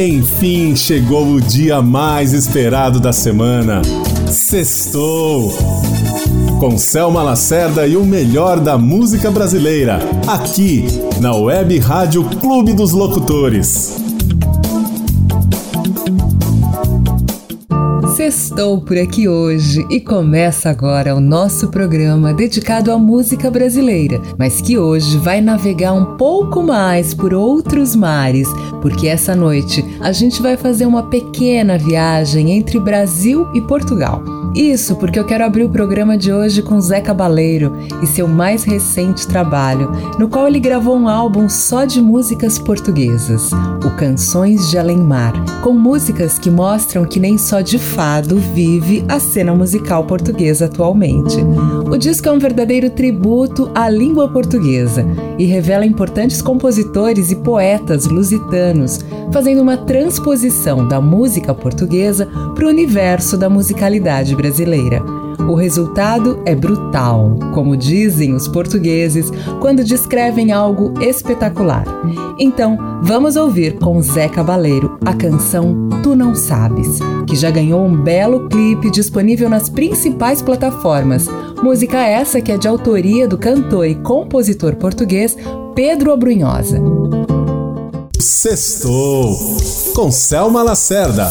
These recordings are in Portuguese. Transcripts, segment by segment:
Enfim, chegou o dia mais esperado da semana. Sextou! Com Selma Lacerda e o melhor da música brasileira, aqui na Web Rádio Clube dos Locutores. Sextou por aqui hoje e começa agora o nosso programa dedicado à música brasileira, mas que hoje vai navegar um pouco mais por outros mares, porque essa noite a gente vai fazer uma pequena viagem entre Brasil e Portugal. Isso porque eu quero abrir o programa de hoje com Zé Cabaleiro e seu mais recente trabalho, no qual ele gravou um álbum só de músicas portuguesas, o Canções de Além Mar, com músicas que mostram que nem só de fado vive a cena musical portuguesa atualmente. O disco é um verdadeiro tributo à língua portuguesa e revela importantes compositores e poetas lusitanos, fazendo uma transposição da música portuguesa para o universo da musicalidade brasileira. O resultado é brutal, como dizem os portugueses quando descrevem algo espetacular. Então, vamos ouvir com Zé Cabaleiro a canção Tu Não Sabes, que já ganhou um belo clipe disponível nas principais plataformas. Música essa que é de autoria do cantor e compositor português Pedro Abrunhosa. Sextou com Selma Lacerda.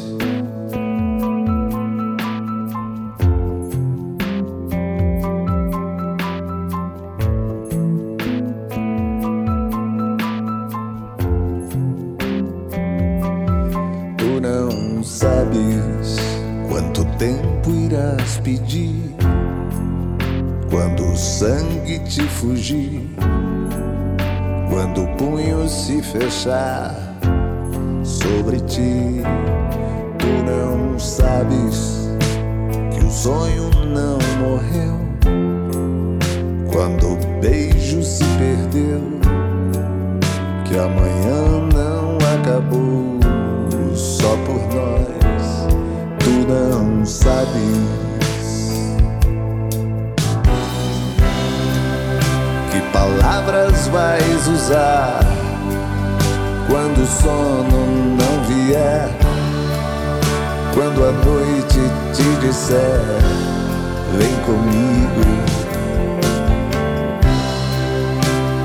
fechar sobre ti, disser, vem comigo.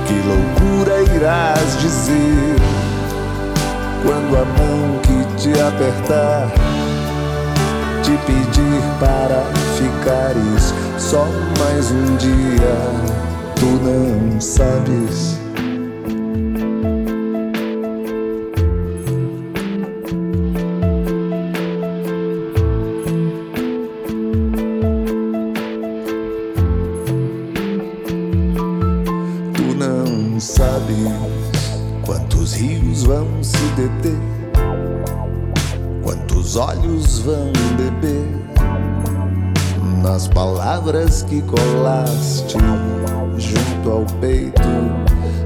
Que loucura irás dizer quando a mão que te apertar te pedir para ficares só mais um dia? tu não sabes. Quantos rios vão se deter, quantos olhos vão beber nas palavras que colaste junto ao peito.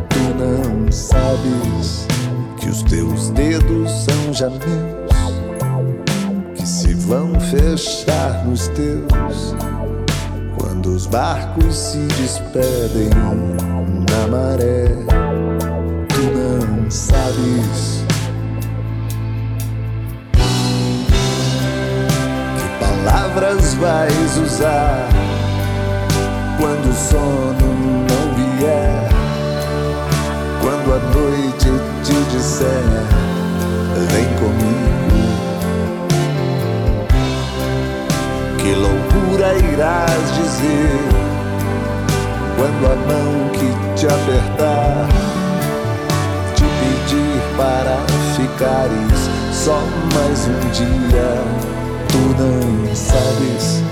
Tu não sabes que os teus dedos são meus, que se vão fechar nos teus quando os barcos se despedem na maré. Que Palavras vais usar quando o sono não vier, quando a noite te disser, vem comigo. loucura irás dizer quando a mão que te apertar para ficares só mais um dia? Tu não sabes.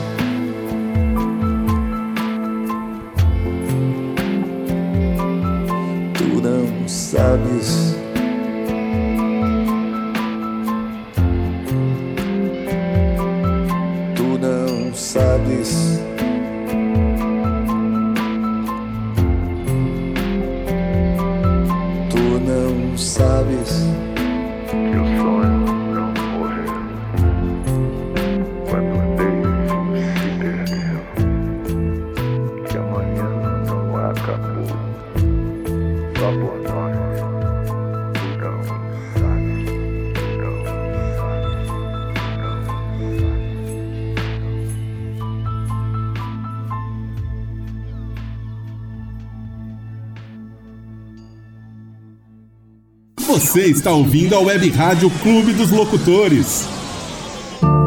Você está ouvindo a Web Rádio Clube dos Locutores.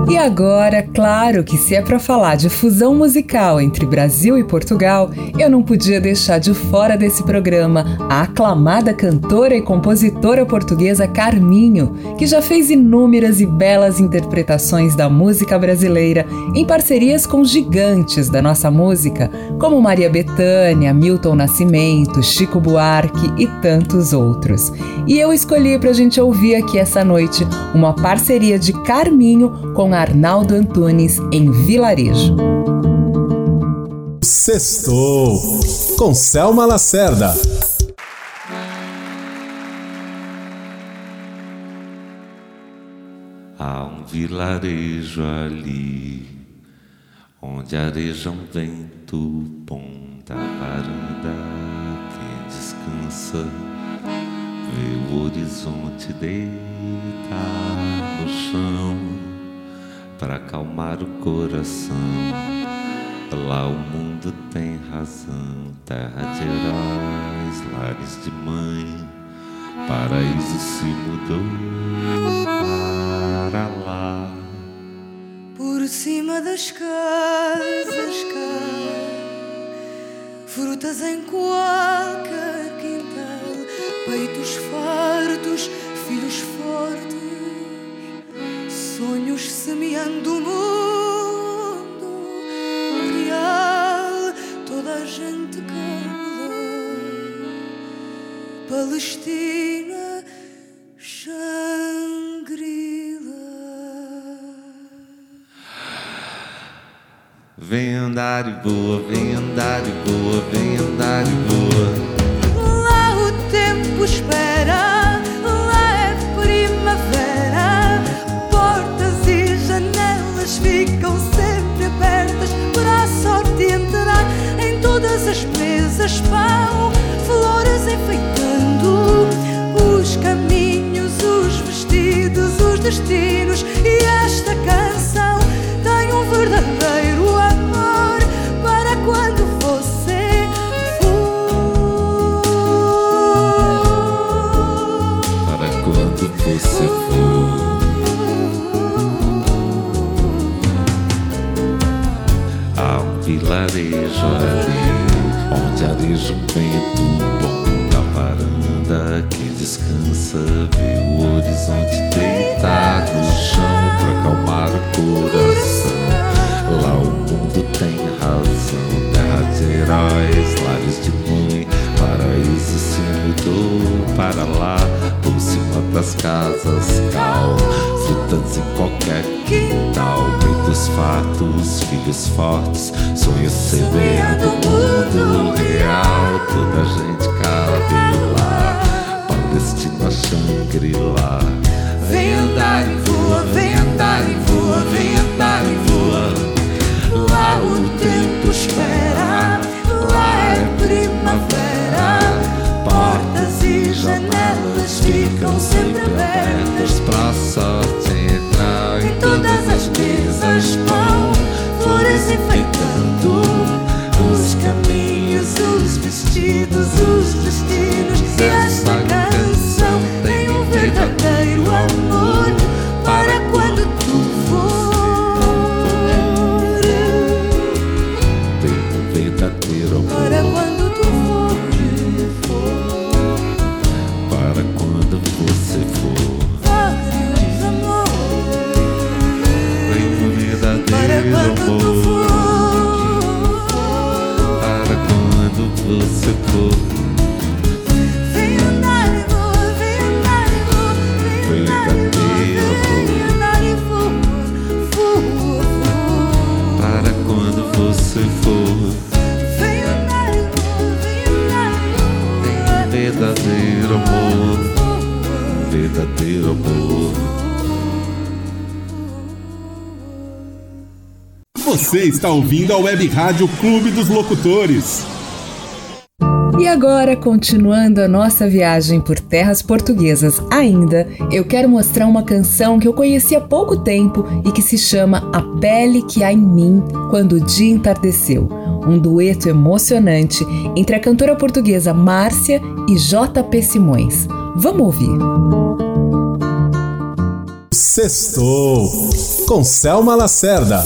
E agora, claro que se é para falar de fusão musical entre Brasil e Portugal, eu não podia deixar de fora desse programa a aclamada cantora e compositora portuguesa Carminho, que já fez inúmeras e belas interpretações da música brasileira em parcerias com gigantes da nossa música, como Maria Bethânia, Milton Nascimento, Chico Buarque e tantos outros. E eu escolhi para a gente ouvir aqui essa noite uma parceria de Carminho com Arnaldo Antunes em Vilarejo. Sextou com Selma Lacerda. Vilarejo ali onde areja um vento bom da varanda. Quem descansa vê o horizonte deitar no chão para acalmar o coração. Lá o mundo tem razão, terra de heróis, lares de mãe, paraíso se mudou para lá. Por cima das casas cai frutas em qualquer quintal, peitos fartos, filhos fortes sonhos semeando o mundo real, toda a gente cala. Palestina, Shangri-La. Vem andar e boa, vem andar e boa, vem andar e boa. Lá o tempo espera. ficam sempre abertas para a sorte entrar em todas as mesas. Pão, flores enfeitando os caminhos, os vestidos, os destinos. Para lá, por cima das casas cal, frutas em qualquer quintal dos fatos, filhos fortes, sonhos semeando o mundo real. Toda a gente cabe lá, Palestina, Shangri-La. Vem andar e voa, vem andar e voa, vem andar e voa. para quando você for. Bem verdadeiro amor. Você está ouvindo a Web Rádio Clube dos Locutores. E agora, continuando a nossa viagem por terras portuguesas ainda, eu quero mostrar uma canção que eu conheci há pouco tempo e que se chama A Pele que há em mim quando o dia entardeceu. Um dueto emocionante entre a cantora portuguesa Márcia e JP Simões. Vamos ouvir. Sextou com Selma Lacerda.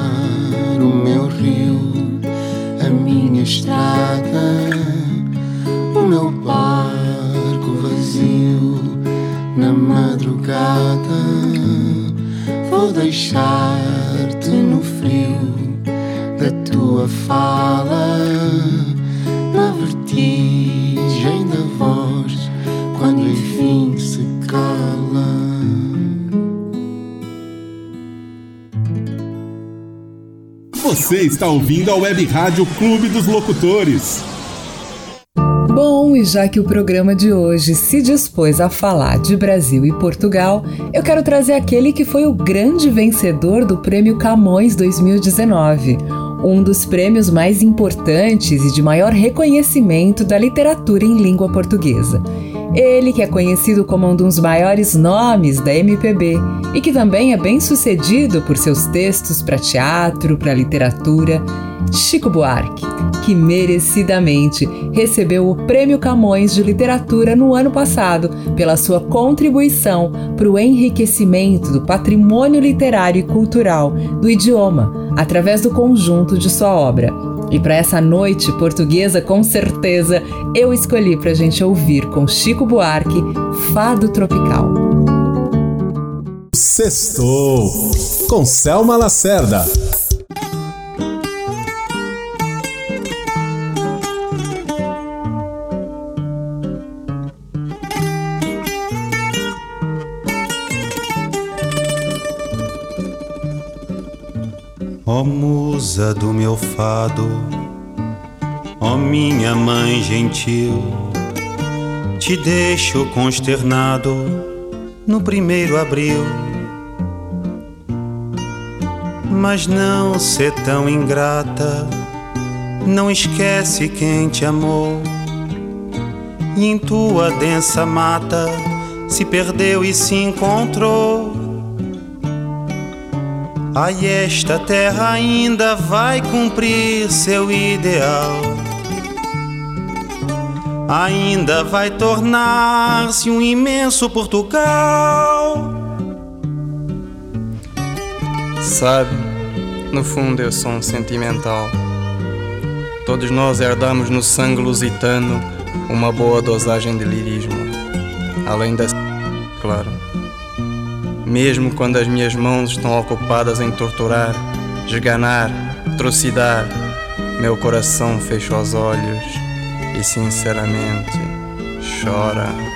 deixar-te no frio da tua fala, na vertigem da voz, quando enfim se cala. Você está ouvindo a Web Rádio Clube dos Locutores. E já que o programa de hoje se dispôs a falar de Brasil e Portugal, eu quero trazer aquele que foi o grande vencedor do Prêmio Camões 2019, um dos prêmios mais importantes e de maior reconhecimento da literatura em língua portuguesa. Ele que é conhecido como um dos maiores nomes da MPB e que também é bem sucedido por seus textos para teatro, para literatura, Chico Buarque, que merecidamente recebeu o Prêmio Camões de Literatura no ano passado pela sua contribuição para o enriquecimento do patrimônio literário e cultural do idioma através do conjunto de sua obra. E para essa noite portuguesa, com certeza, eu escolhi para a gente ouvir com Chico Buarque Fado Tropical. Sextou com Selma Lacerda. Ó oh, musa do meu fado, ó oh, minha mãe gentil, te deixo consternado no primeiro abril. Mas não ser tão ingrata, não esquece quem te amou. E em tua densa mata se perdeu e se encontrou. Ai, esta terra ainda vai cumprir seu ideal. Ainda vai tornar-se um imenso Portugal. Sabe, no fundo eu sou um sentimental. Todos nós herdamos no sangue lusitano uma boa dosagem de lirismo. Além da. Claro mesmo quando as minhas mãos estão ocupadas em torturar, esganar, trucidar, meu coração fecha os olhos e sinceramente chora.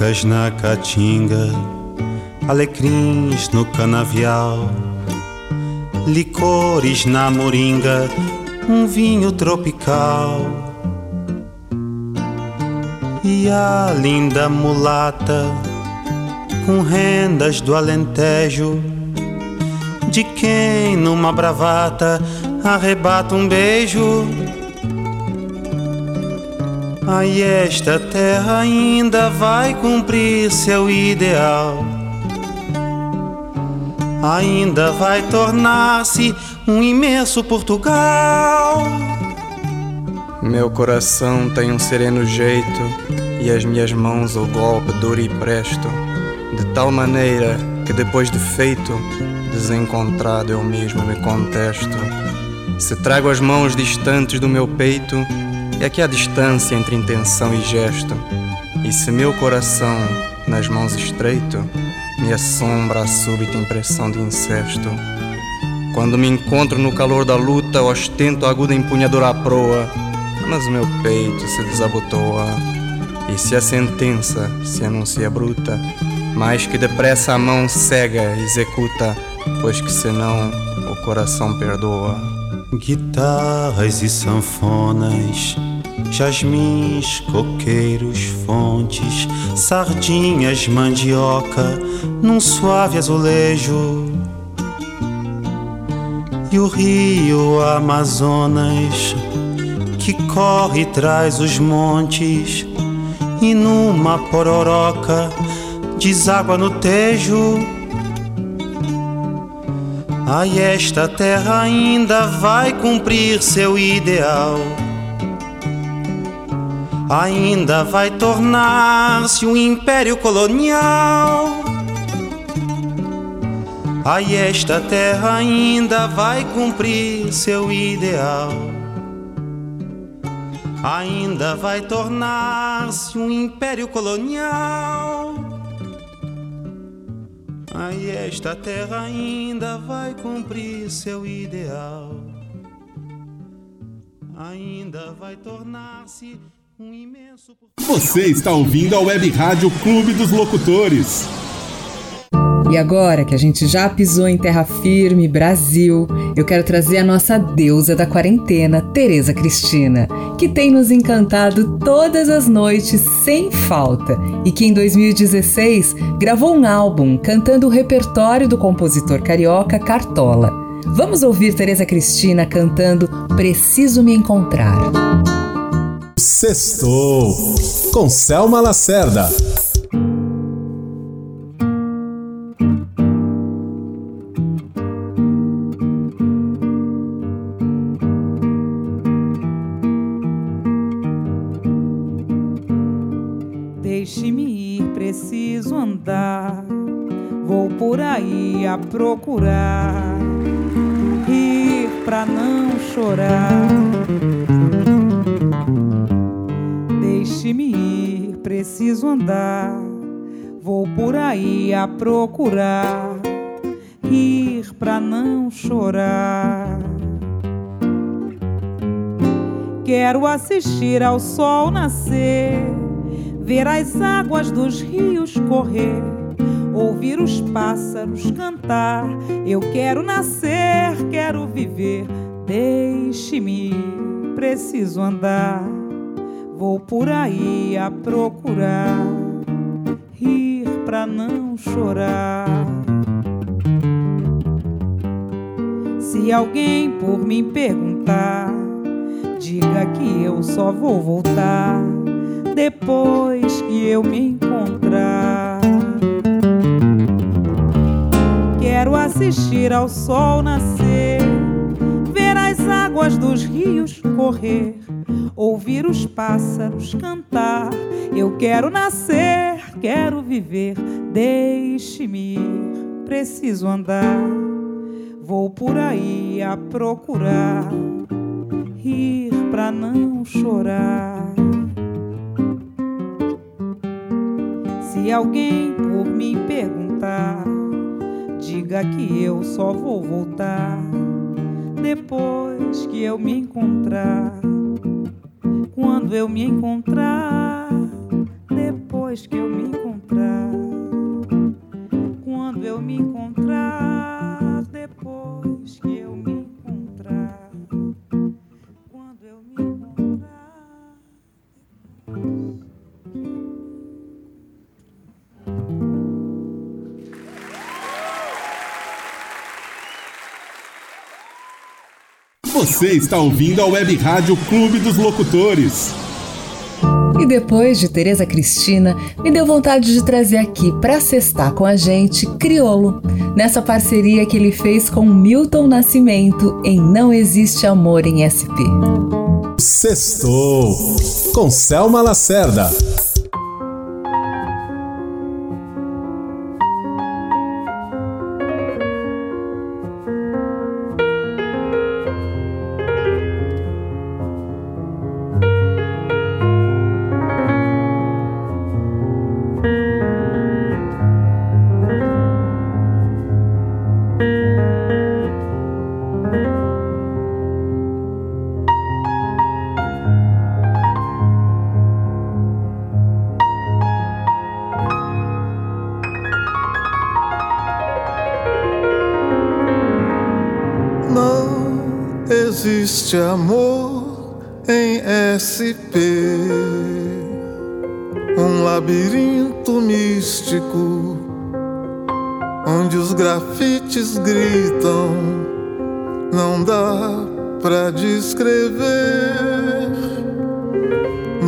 Avencas na caatinga, alecrins no canavial, licores na moringa, um vinho tropical. E a linda mulata, com rendas do alentejo, de quem numa bravata arrebata um beijo Ai, esta terra ainda vai cumprir seu ideal. Ainda vai tornar-se um imenso Portugal. Meu coração tem um sereno jeito e as minhas mãos o golpe duro e presto, de tal maneira que depois de feito, desencontrado eu mesmo me contesto. Se trago as mãos distantes do meu peito, é que há distância entre intenção e gesto, e se meu coração nas mãos estreito me assombra a súbita impressão de incesto. Quando me encontro no calor da luta, ostento a aguda empunhadura à proa, mas o meu peito se desabotoa. E se a sentença se anuncia bruta, mais que depressa a mão cega executa, pois que senão o coração perdoa. Guitarras e sanfonas jasmins, coqueiros, fontes, sardinhas, mandioca, num suave azulejo. E o rio Amazonas, que corre traz os montes, e numa pororoca deságua no tejo. Ai, esta terra ainda vai cumprir seu ideal ainda vai tornar-se um império colonial. Ai, esta terra ainda vai cumprir seu ideal. Ainda vai tornar-se um império colonial. Ai, esta terra ainda vai cumprir seu ideal. Ainda vai tornar-se. Você está ouvindo a Web Rádio Clube dos Locutores. E agora que a gente já pisou em terra firme, Brasil, eu quero trazer a nossa deusa da quarentena, Tereza Cristina, que tem nos encantado todas as noites sem falta e que em 2016 gravou um álbum cantando o repertório do compositor carioca Cartola. Vamos ouvir Tereza Cristina cantando Preciso Me Encontrar. Sextou com Selma Lacerda. Deixe-me ir, preciso andar. Vou por aí a procurar, a procurar, ir pra não chorar. Quero assistir ao sol nascer, ver as águas dos rios correr, ouvir os pássaros cantar. Eu quero nascer, quero viver. Deixe-me, preciso andar. Vou por aí a procurar, rir pra não chorar. Se alguém por mim perguntar, diga que eu só vou voltar depois que eu me encontrar. Quero assistir ao sol nascer, ver as águas dos rios correr, ouvir os pássaros cantar. Eu quero nascer, quero viver, deixe-me ir, preciso andar. Vou por aí a procurar, rir pra não chorar. Se alguém por mim perguntar, diga que eu só vou voltar depois que eu me encontrar. Quando eu me encontrar, depois que eu Você está ouvindo a Web Rádio Clube dos Locutores. E depois de Tereza Cristina, me deu vontade de trazer aqui para cestar com a gente Criolo, nessa parceria que ele fez com Milton Nascimento em Não Existe Amor em SP. Sextou com Selma Lacerda.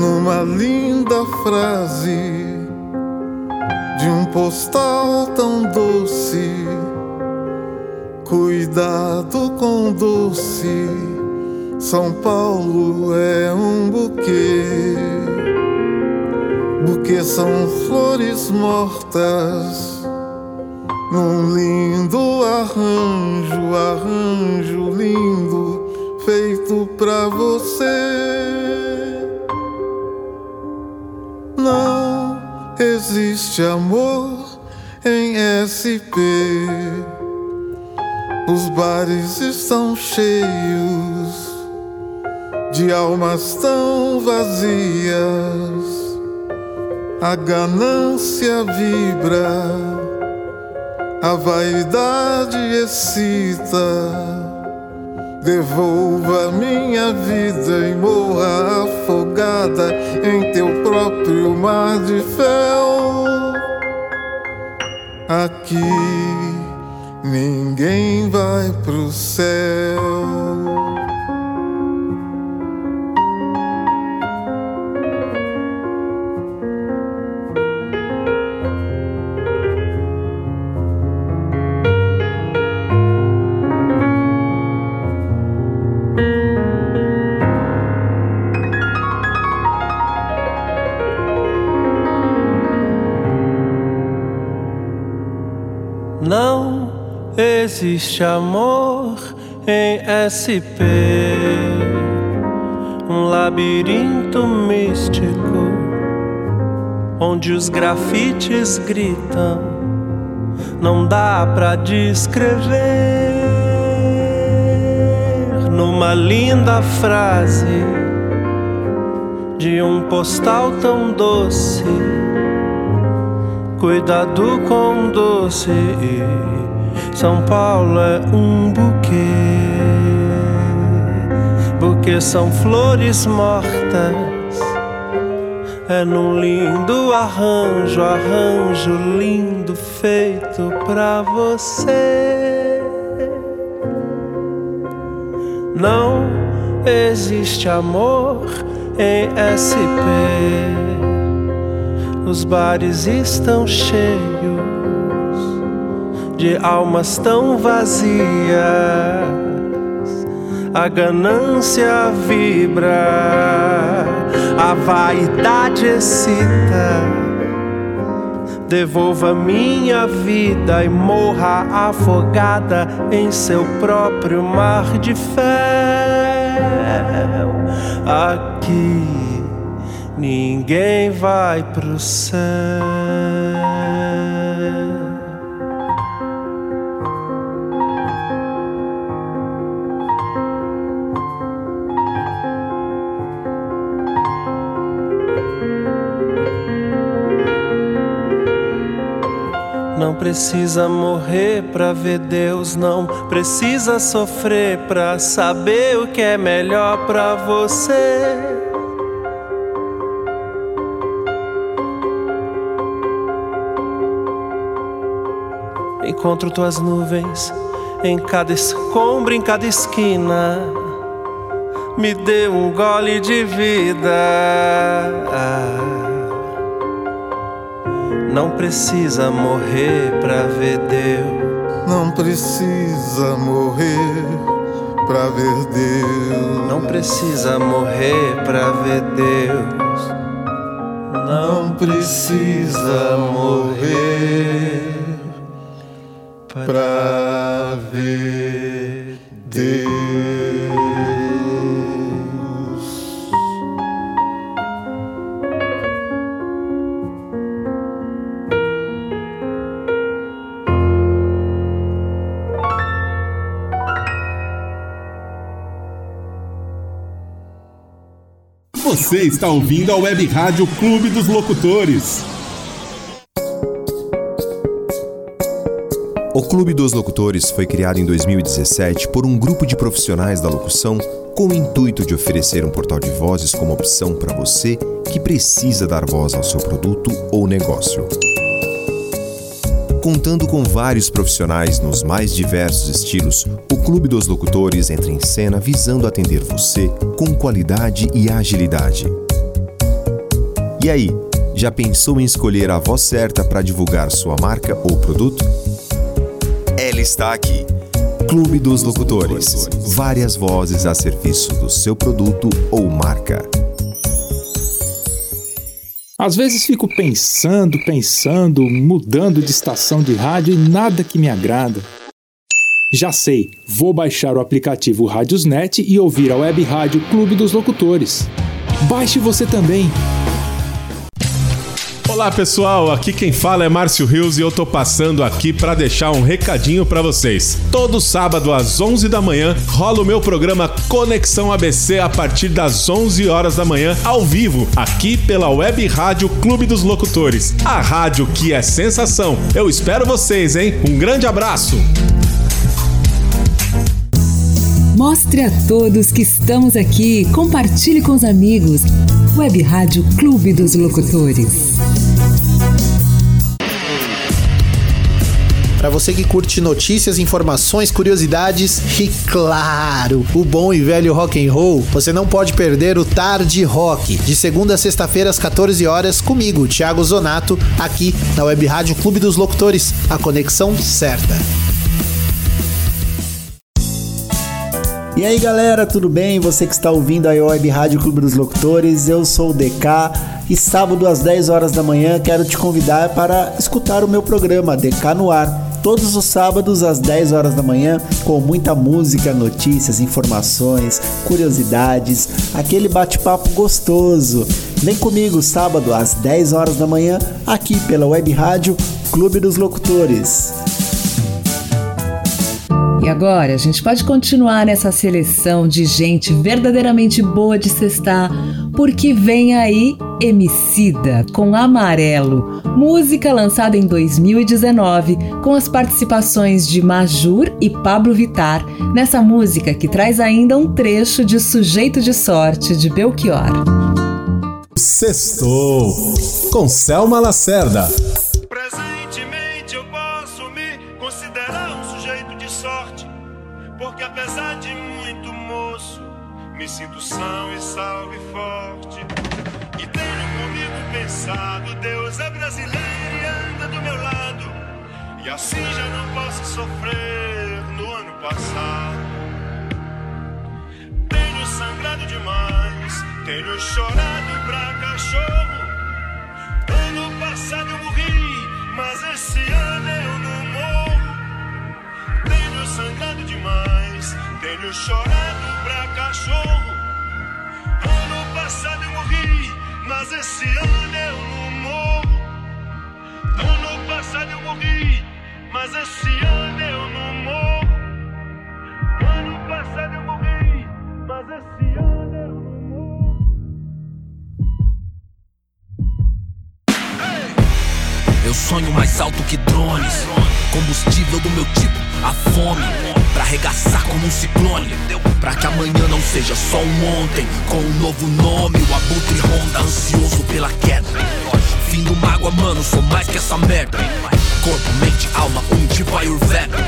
Numa linda frase de um postal tão doce. Cuidado com doce, São Paulo é um buquê. Buquê são flores mortas, num lindo arranjo, arranjo lindo, feito pra você. Não existe amor em SP. Os bares estão cheios de almas tão vazias. A ganância vibra, a vaidade excita. Devolva minha vida e morra afogada em teu próprio mar de fel. Aqui ninguém vai pro céu. Existe amor em SP, um labirinto místico onde os grafites gritam, não dá pra descrever numa linda frase de um postal tão doce. Cuidado com doce, São Paulo é um buquê, porque são flores mortas é num lindo arranjo, arranjo lindo feito pra você. Não existe amor em SP. Os bares estão cheios de almas tão vazias a ganância vibra, a vaidade excita. Devolva minha vida e morra afogada em seu próprio mar de fel. Aqui ninguém vai pro céu. Precisa morrer pra ver Deus, não precisa sofrer pra saber o que é melhor pra você. Encontro tuas nuvens em cada escombro, em cada esquina. Me dê um gole de vida. Não precisa morrer pra ver Deus. Não precisa morrer pra ver Deus. Não precisa morrer pra ver Deus. Não precisa morrer Você está ouvindo a Web Rádio Clube dos Locutores. O Clube dos Locutores foi criado em 2017 por um grupo de profissionais da locução com o intuito de oferecer um portal de vozes como opção para você que precisa dar voz ao seu produto ou negócio. Contando com vários profissionais nos mais diversos estilos, o Clube dos Locutores entra em cena visando atender você com qualidade e agilidade. E aí, já pensou em escolher a voz certa para divulgar sua marca ou produto? Ela está aqui. Clube dos Locutores. Várias vozes a serviço do seu produto ou marca. Às vezes fico pensando, pensando, mudando de estação de rádio e nada que me agrada. Já sei, vou baixar o aplicativo Radiosnet e ouvir a web rádio Clube dos Locutores. Baixe você também. Olá pessoal, aqui quem fala é Márcio Rios e eu tô passando aqui para deixar um recadinho para vocês. Todo sábado às 11 da manhã rola o meu programa Conexão ABC a partir das 11 horas da manhã ao vivo, aqui pela Web Rádio Clube dos Locutores. A rádio que é sensação. Eu espero vocês, hein? Um grande abraço. Mostre a todos que estamos aqui, compartilhe com os amigos. Web Rádio Clube dos Locutores. Para você que curte notícias, informações, curiosidades e claro, o bom e velho rock and roll, você não pode perder o Tarde Rock, de segunda a sexta-feira às 14 horas comigo, Thiago Zonato, aqui na Web Rádio Clube dos Locutores, a conexão certa. E aí galera, tudo bem? Você que está ouvindo a Web Rádio Clube dos Locutores, eu sou o DK e sábado às 10 horas da manhã quero te convidar para escutar o meu programa DK no Ar. todos os sábados às 10 horas da manhã, com muita música, notícias, informações, curiosidades, aquele bate-papo gostoso. Vem comigo sábado às 10 horas da manhã, aqui pela Web Rádio Clube dos Locutores. E agora a gente pode continuar nessa seleção de gente verdadeiramente boa de cestar, porque vem aí Emicida com Amarelo, música lançada em 2019 com as participações de Majur e Pablo Vitar, nessa música que traz ainda um trecho de Sujeito de Sorte de Belchior. Sextou com Selma Lacerda. Deus brasileiro e anda do meu lado, e assim já não posso sofrer no ano passado. Tenho sangrado demais, tenho chorado pra cachorro. Ano passado eu morri, mas esse ano eu não morro. Tenho sangrado demais, tenho chorado pra cachorro. Ano passado eu morri, mas esse ano eu não morro. Ano passado eu morri, mas esse ano eu não morro. Ano passado eu morri, mas esse ano eu não morro. Eu sonho mais alto que drones. Combustível do meu tipo, a fome. Pra arregaçar como um ciclone. Pra que amanhã não seja só um ontem. Com um novo nome, o abutre ronda, ansioso pela queda. Fim do mágoa, mano, sou mais que essa merda. Corpo, mente, alma, um tipo Ayurveda.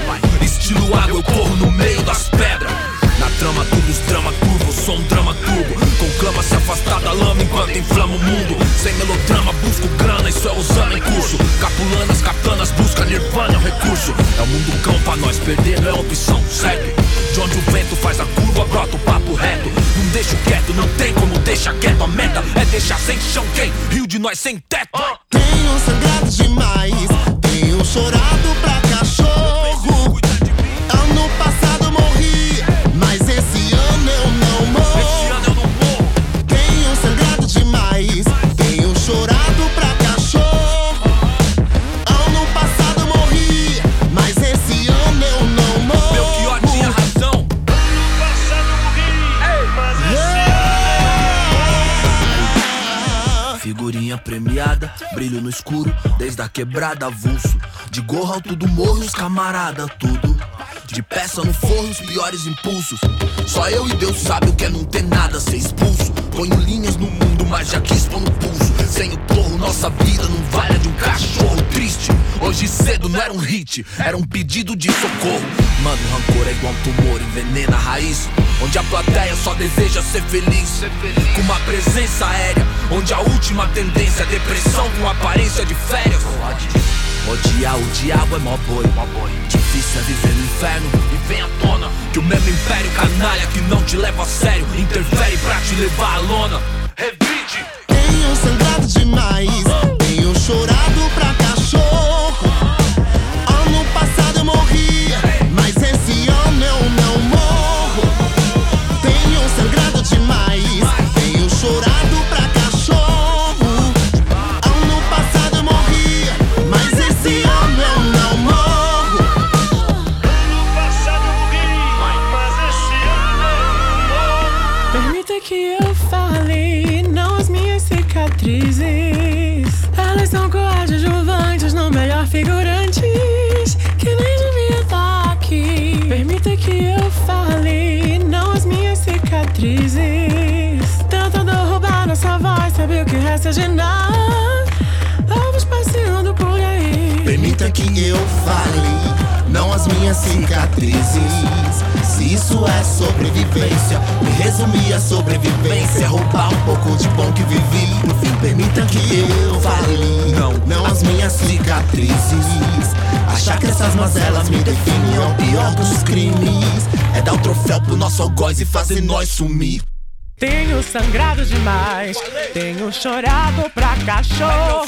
Estilo água, eu corro no meio das pedras. Na trama, tubos, drama turbo, sou um drama turbo. Conclama se afastar da lama enquanto inflama o mundo. Sem melodrama, busco grana, isso é usando em curso. Capulanas, katanas, busca nirvana, é um recurso. É o mundo cão pra nós, perder não é opção, segue. De onde o vento faz a curva, brota o papo reto. Deixo quieto, não tem como deixar quieto. A meta é deixar sem chão quem? Rio de nós sem teto. Tenho sangrado demais, tenho chorado pra premiada, brilho no escuro, desde a quebrada avulso. De gorro alto do morro, os camarada, tudo. De peça no forro, os piores impulsos. Só eu e Deus sabe o que é não ter nada, ser expulso. Ponho linhas no mundo, mas já quis pôr no pulso. Sem o porro, nossa vida não vale a de um cachorro triste. Hoje cedo não era um hit, era um pedido de socorro. Mano, rancor é igual um tumor, envenena a raiz. Onde a plateia só deseja ser feliz. Com uma presença aérea, onde a última tendência é depressão com aparência de férias. Odiar o diabo é mó boi. Difícil é viver no inferno e vem à tona que o mesmo império canalha que não te leva a sério interfere pra te levar à lona. Cicatrizes. Se isso é sobrevivência, me resumir a sobrevivência. Roubar um pouco de bom que vivi. No fim, permita que eu fale, não, não as minhas cicatrizes. Achar que essas mazelas me definem é o pior dos crimes. É dar o troféu pro nosso algoz e fazer nós sumir. Tenho sangrado demais, tenho chorado pra cachorro.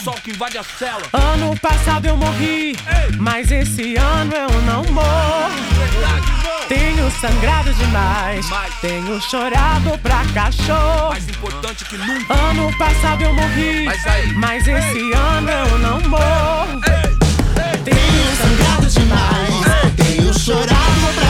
Ano passado eu morri, mas esse ano eu não morro. Tenho sangrado demais, tenho chorado pra cachorro. Mais importante que nunca. Ano passado eu morri, Mas aí, mas esse ano eu não morro. Tenho sangrado demais, Tenho chorado pra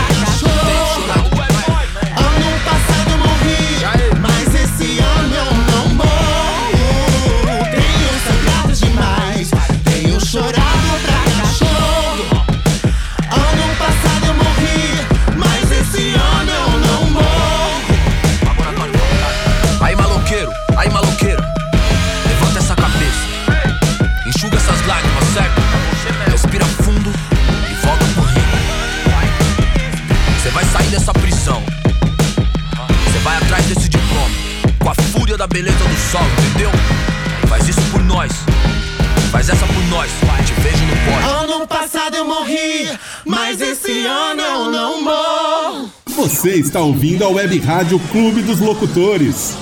Você está ouvindo a Web Rádio Clube dos Locutores.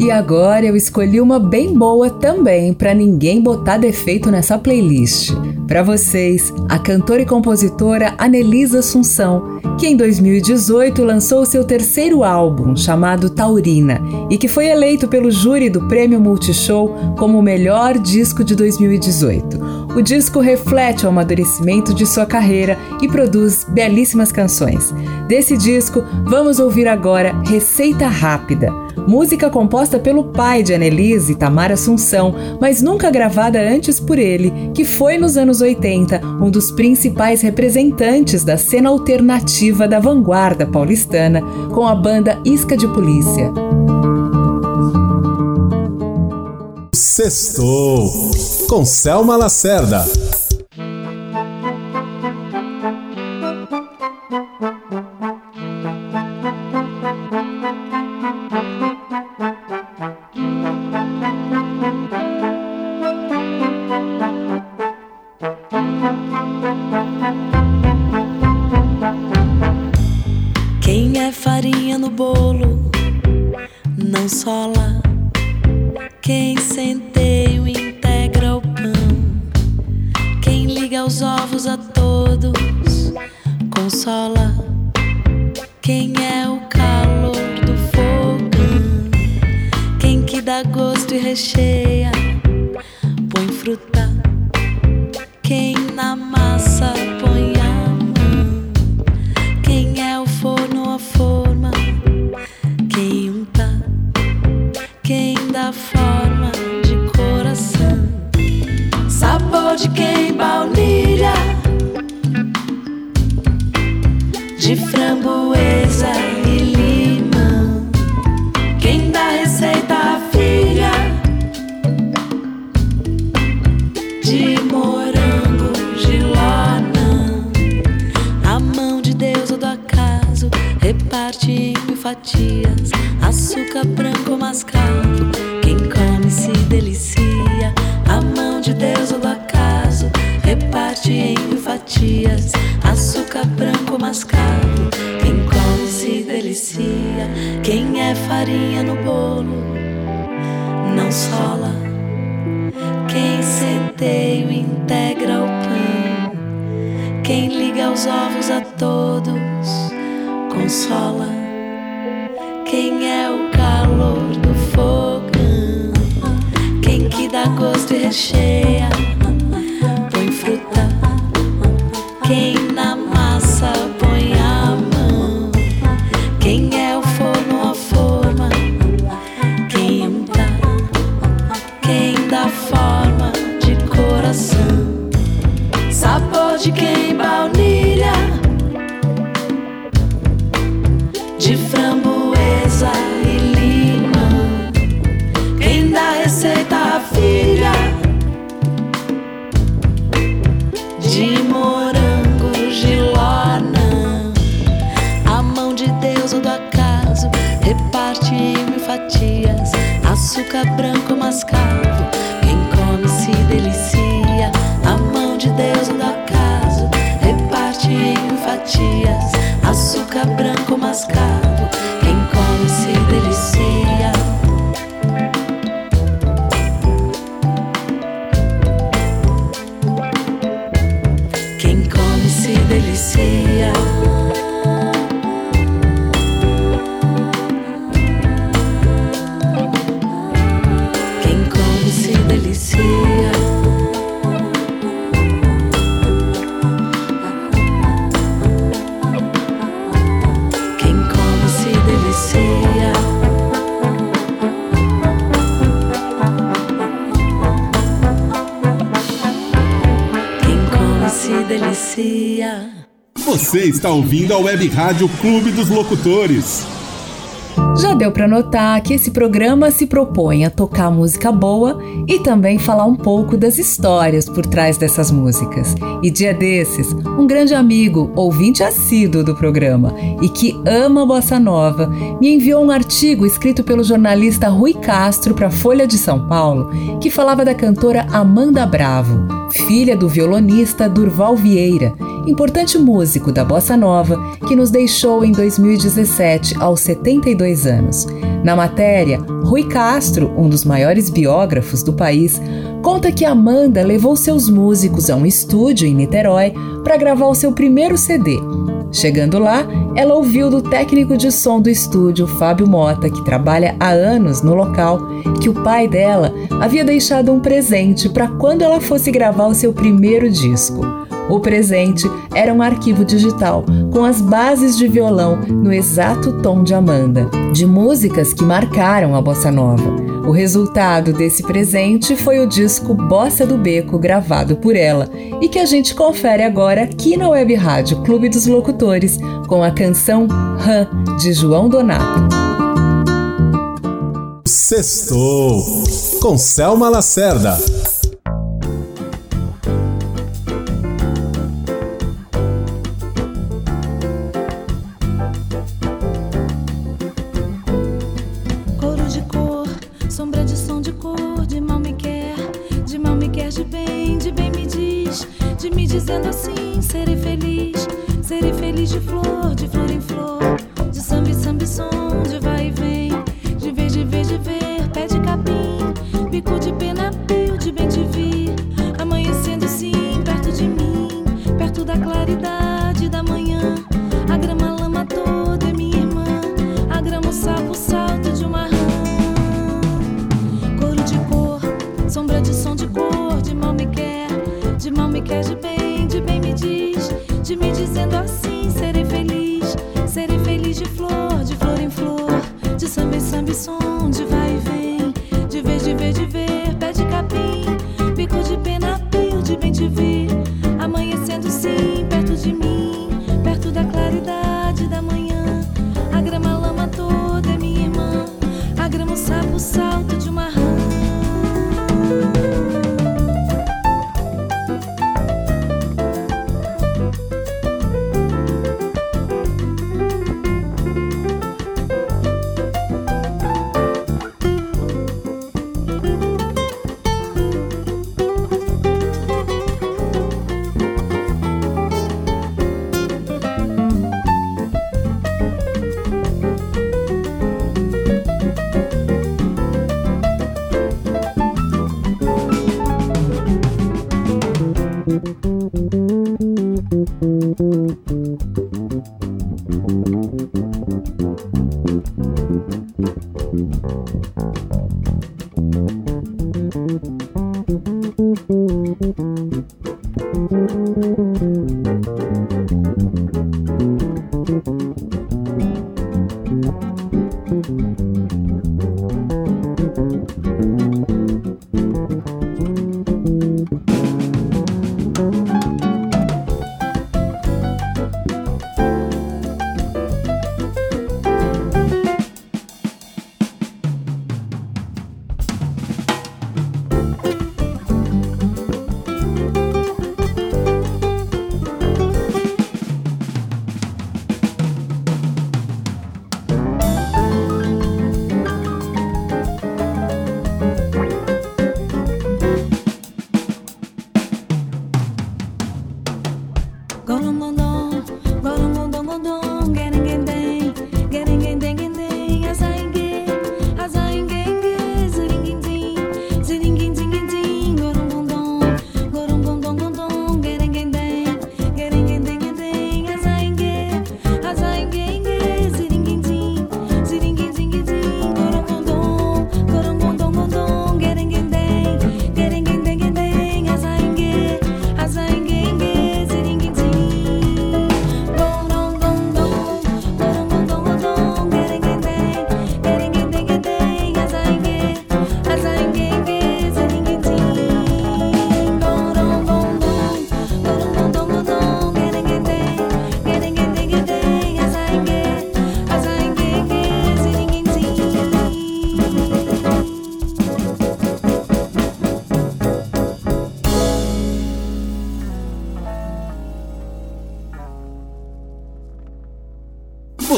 E agora eu escolhi uma bem boa também para ninguém botar defeito nessa playlist. Para vocês, a cantora e compositora Anelisa Assunção, que em 2018 lançou seu terceiro álbum chamado Taurina e que foi eleito pelo júri do Prêmio Multishow como o melhor disco de 2018. O disco reflete o amadurecimento de sua carreira e produz belíssimas canções. Desse disco, vamos ouvir agora Receita Rápida, música composta pelo pai de Annelise, Tamar Assunção, mas nunca gravada antes por ele, que foi nos anos 80 um dos principais representantes da cena alternativa da vanguarda paulistana, com a banda Isca de Polícia. Sextou com Selma Lacerda. Põe fruta. Fatias. Açúcar branco mascavo, quem come se delicia. Quem é farinha no bolo não sola. Quem centeio integra o pão. Quem liga os ovos a todos consola. Quem é o calor do fogão? Quem que dá gosto e recheia? Está ouvindo a Web Rádio Clube dos Locutores. Já deu para notar que esse programa se propõe a tocar música boa e também falar um pouco das histórias por trás dessas músicas. E dia desses, um grande amigo, ouvinte assíduo do programa e que ama bossa nova, me enviou um artigo escrito pelo jornalista Rui Castro para a Folha de São Paulo, que falava da cantora Amanda Bravo, filha do violonista Durval Vieira, importante músico da bossa nova que nos deixou em 2017 aos 72 anos. Na matéria, Rui Castro, um dos maiores biógrafos do país, conta que Amanda levou seus músicos a um estúdio em Niterói para gravar o seu primeiro CD. Chegando lá, ela ouviu do técnico de som do estúdio, Fábio Mota, que trabalha há anos no local, que o pai dela havia deixado um presente para quando ela fosse gravar o seu primeiro disco. O presente era um arquivo digital com as bases de violão no exato tom de Amanda, de músicas que marcaram a bossa nova. O resultado desse presente foi o disco Bossa do Beco, gravado por ela, e que a gente confere agora aqui na Web Rádio Clube dos Locutores, com a canção Rã, de João Donato. Sextou com Selma Lacerda. Gorongondon,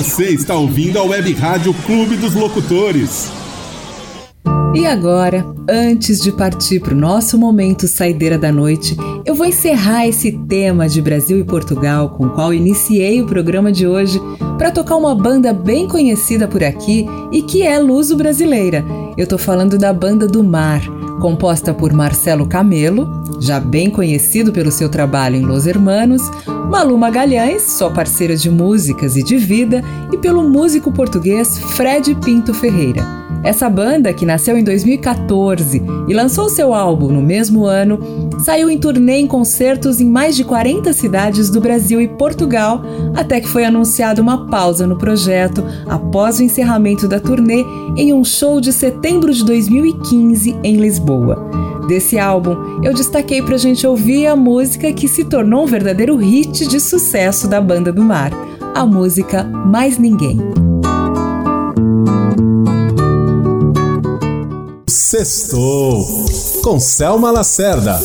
Você está ouvindo a Web Rádio Clube dos Locutores. E agora, antes de partir para o nosso momento saideira da noite, eu vou encerrar esse tema de Brasil e Portugal com o qual iniciei o programa de hoje para tocar uma banda bem conhecida por aqui e que é luso-brasileira. Eu tô falando da Banda do Mar, composta por Marcelo Camelo, já bem conhecido pelo seu trabalho em Los Hermanos, Malu Magalhães, sua parceira de músicas e de vida, e pelo músico português Fred Pinto Ferreira. Essa banda, que nasceu em 2014 e lançou seu álbum no mesmo ano, saiu em turnê em concertos em mais de 40 cidades do Brasil e Portugal, até que foi anunciada uma pausa no projeto após o encerramento da turnê em um show de setembro de 2015 em Lisboa. Desse álbum, eu destaquei pra gente ouvir a música que se tornou um verdadeiro hit de sucesso da Banda do Mar, a música Mais Ninguém. Sextou com Selma Lacerda.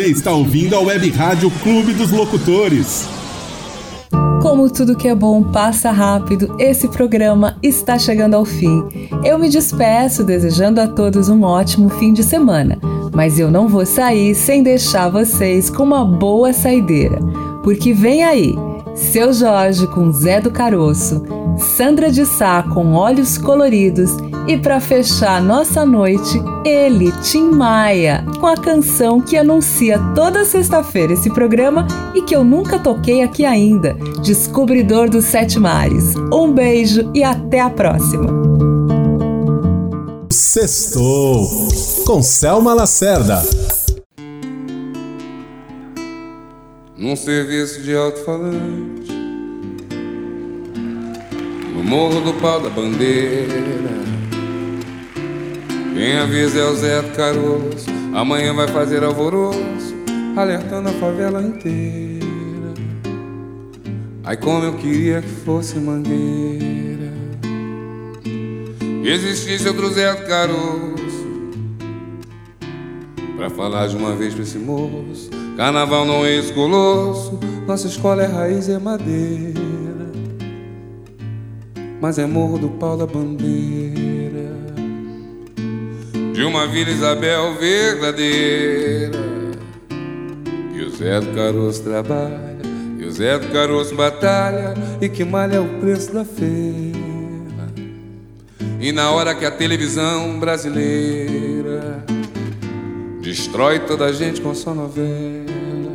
Você está ouvindo a Web Rádio Clube dos Locutores. Como tudo que é bom passa rápido, esse programa está chegando ao fim. Eu me despeço desejando a todos um ótimo fim de semana, mas eu não vou sair sem deixar vocês com uma boa saideira, porque vem aí Seu Jorge com Zé do Caroço, Sandra de Sá com Olhos Coloridos e para fechar nossa noite, ele, Tim Maia, com a canção que anuncia toda sexta-feira esse programa e que eu nunca toquei aqui ainda, Descobridor dos Sete Mares. Um beijo e até a próxima. Sextou com Selma Lacerda. num serviço de alto-falante, no morro do pau da bandeira. Quem avisa é o Zé do Caroço, amanhã vai fazer alvoroço, alertando a favela inteira. Ai, como eu queria que fosse mangueira, que existisse outro Zé do Caroço, Pra falar de uma vez pra esse moço Carnaval não é esse colosso. Nossa escola é raiz e é madeira. Mas é morro do pau da bandeira De uma Vila Isabel verdadeira E o Zé do Caroço trabalha E o Zé do Caroço batalha E que malha é o preço da feira e na hora que a televisão brasileira destrói toda a gente com sua novela,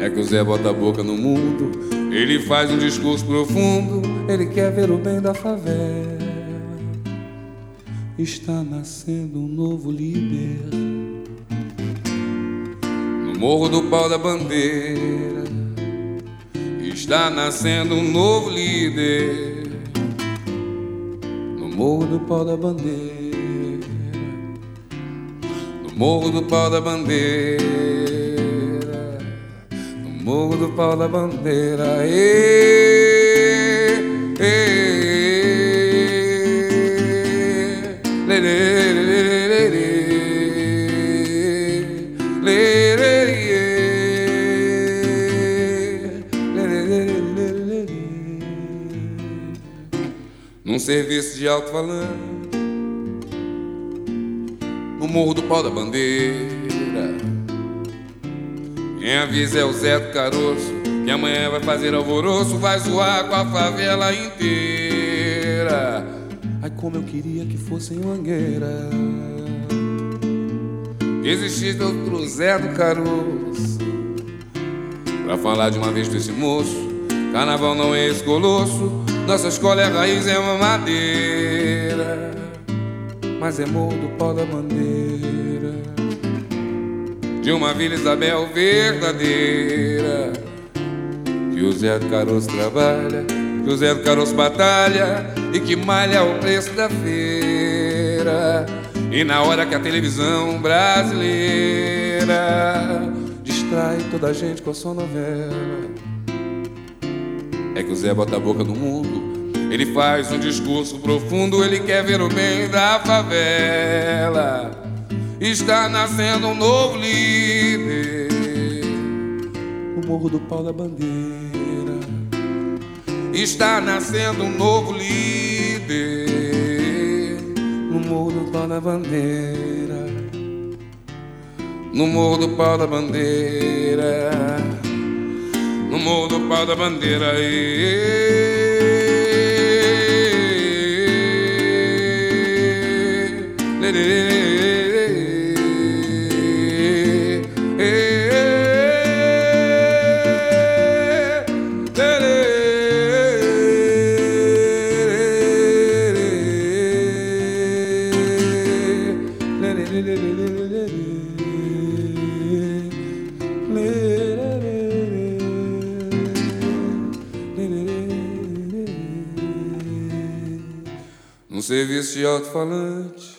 é que o Zé bota a boca no mundo, ele faz um discurso profundo, ele quer ver o bem da favela. Está nascendo um novo líder. No Morro do Pau da Bandeira. Está nascendo um novo líder. Morro do Pau da Bandeira. No Morro do Pau da Bandeira. No Morro do Pau da Bandeira. Ê, ê, serviço de alto-falante No morro do pau da bandeira. Quem avisa é o Zé do Caroço Que amanhã vai fazer alvoroço Vai zoar com a favela inteira. Ai como eu queria que fosse em Mangueira. Existisse outro Zé do Caroço Pra falar de uma vez pra esse moço. Carnaval não é esse colosso Nossa escola é raiz, é uma madeira Mas é morro do pau da bandeira. De uma Vila Isabel verdadeira Que o Zé Caroço trabalha Que o Zé Caroço batalha E que malha o preço da feira. E na hora que a televisão brasileira Distrai toda a gente com a sua novela que o Zé bota a boca no mundo. Ele faz um discurso profundo, ele quer ver o bem da favela. Está nascendo um novo líder no Morro do Pau da Bandeira. Está nascendo um novo líder no Morro do Pau da Bandeira. No Morro do Pau da Bandeira un modo para bandiera e, de alto-falante.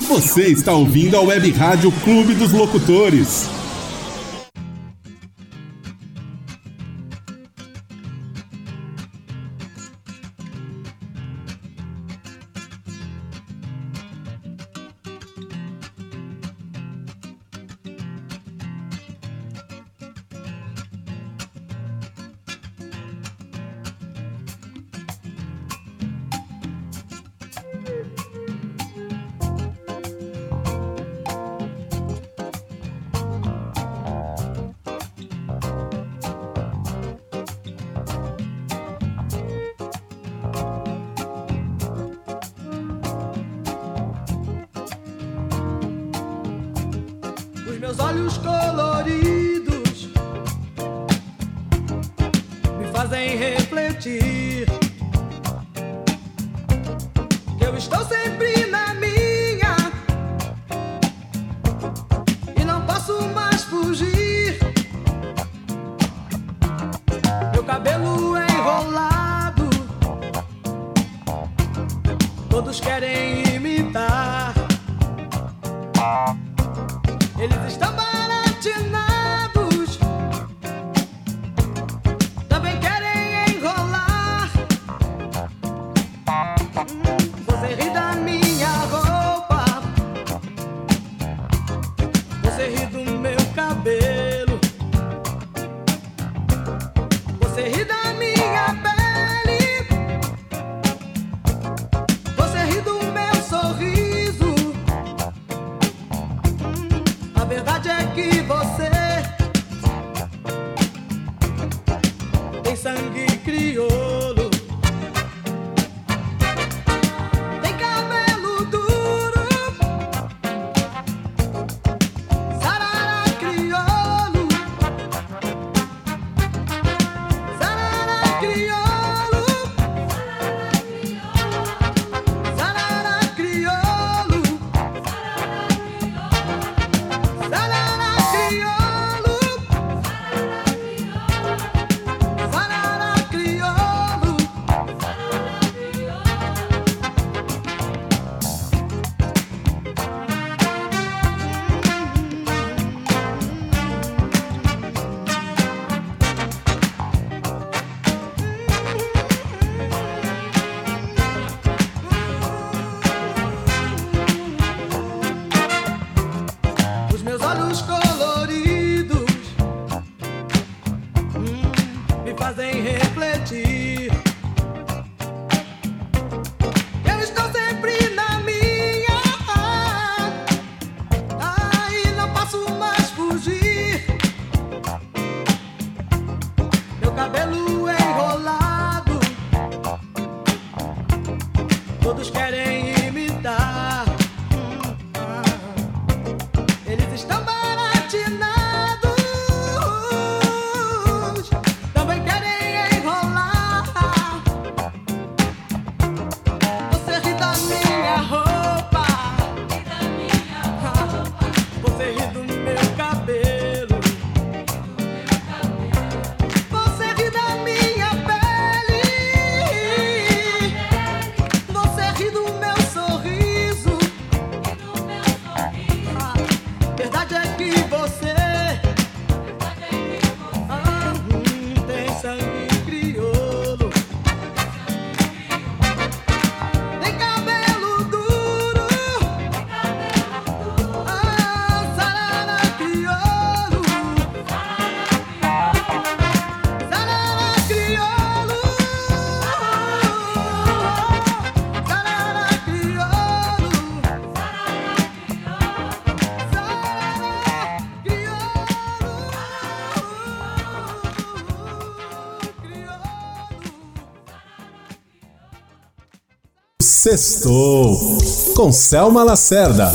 Você está ouvindo a Web Rádio Clube dos Locutores. Você ri da Sextou com Selma Lacerda.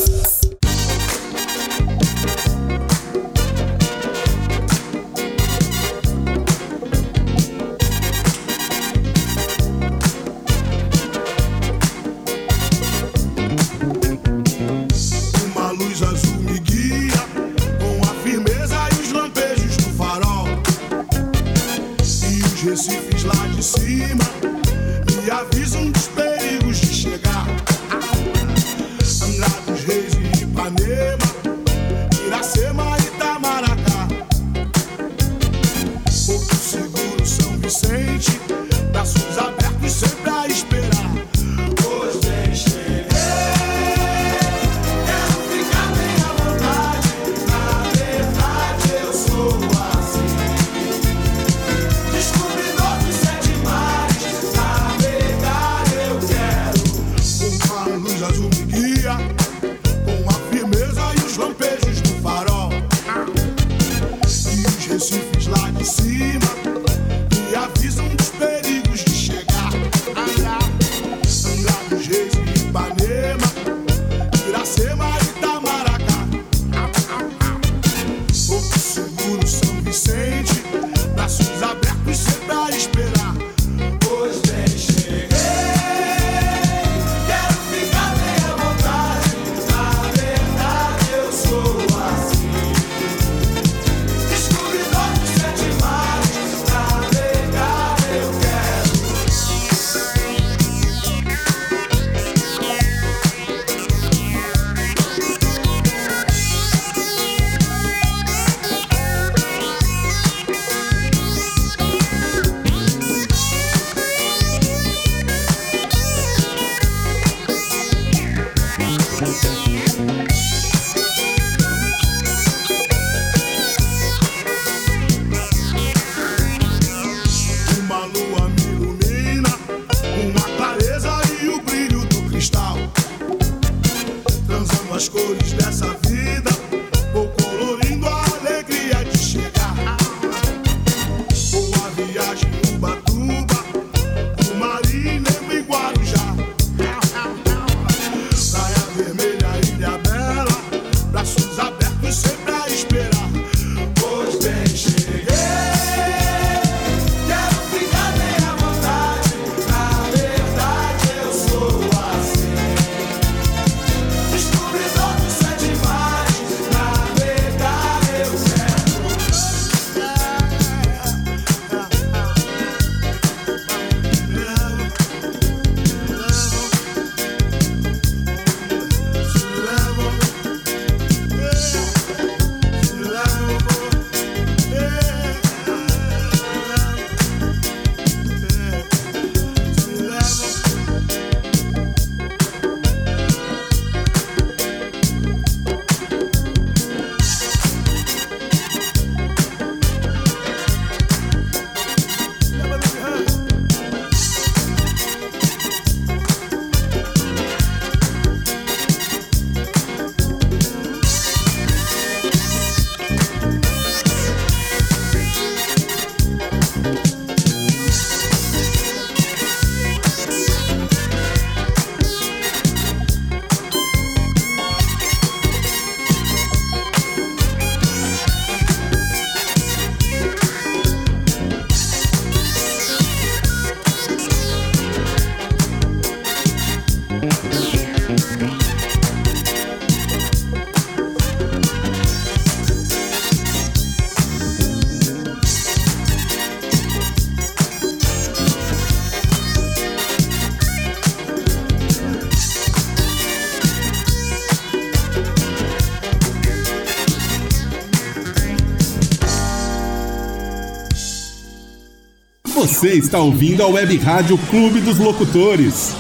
Você está ouvindo a Web Rádio Clube dos Locutores.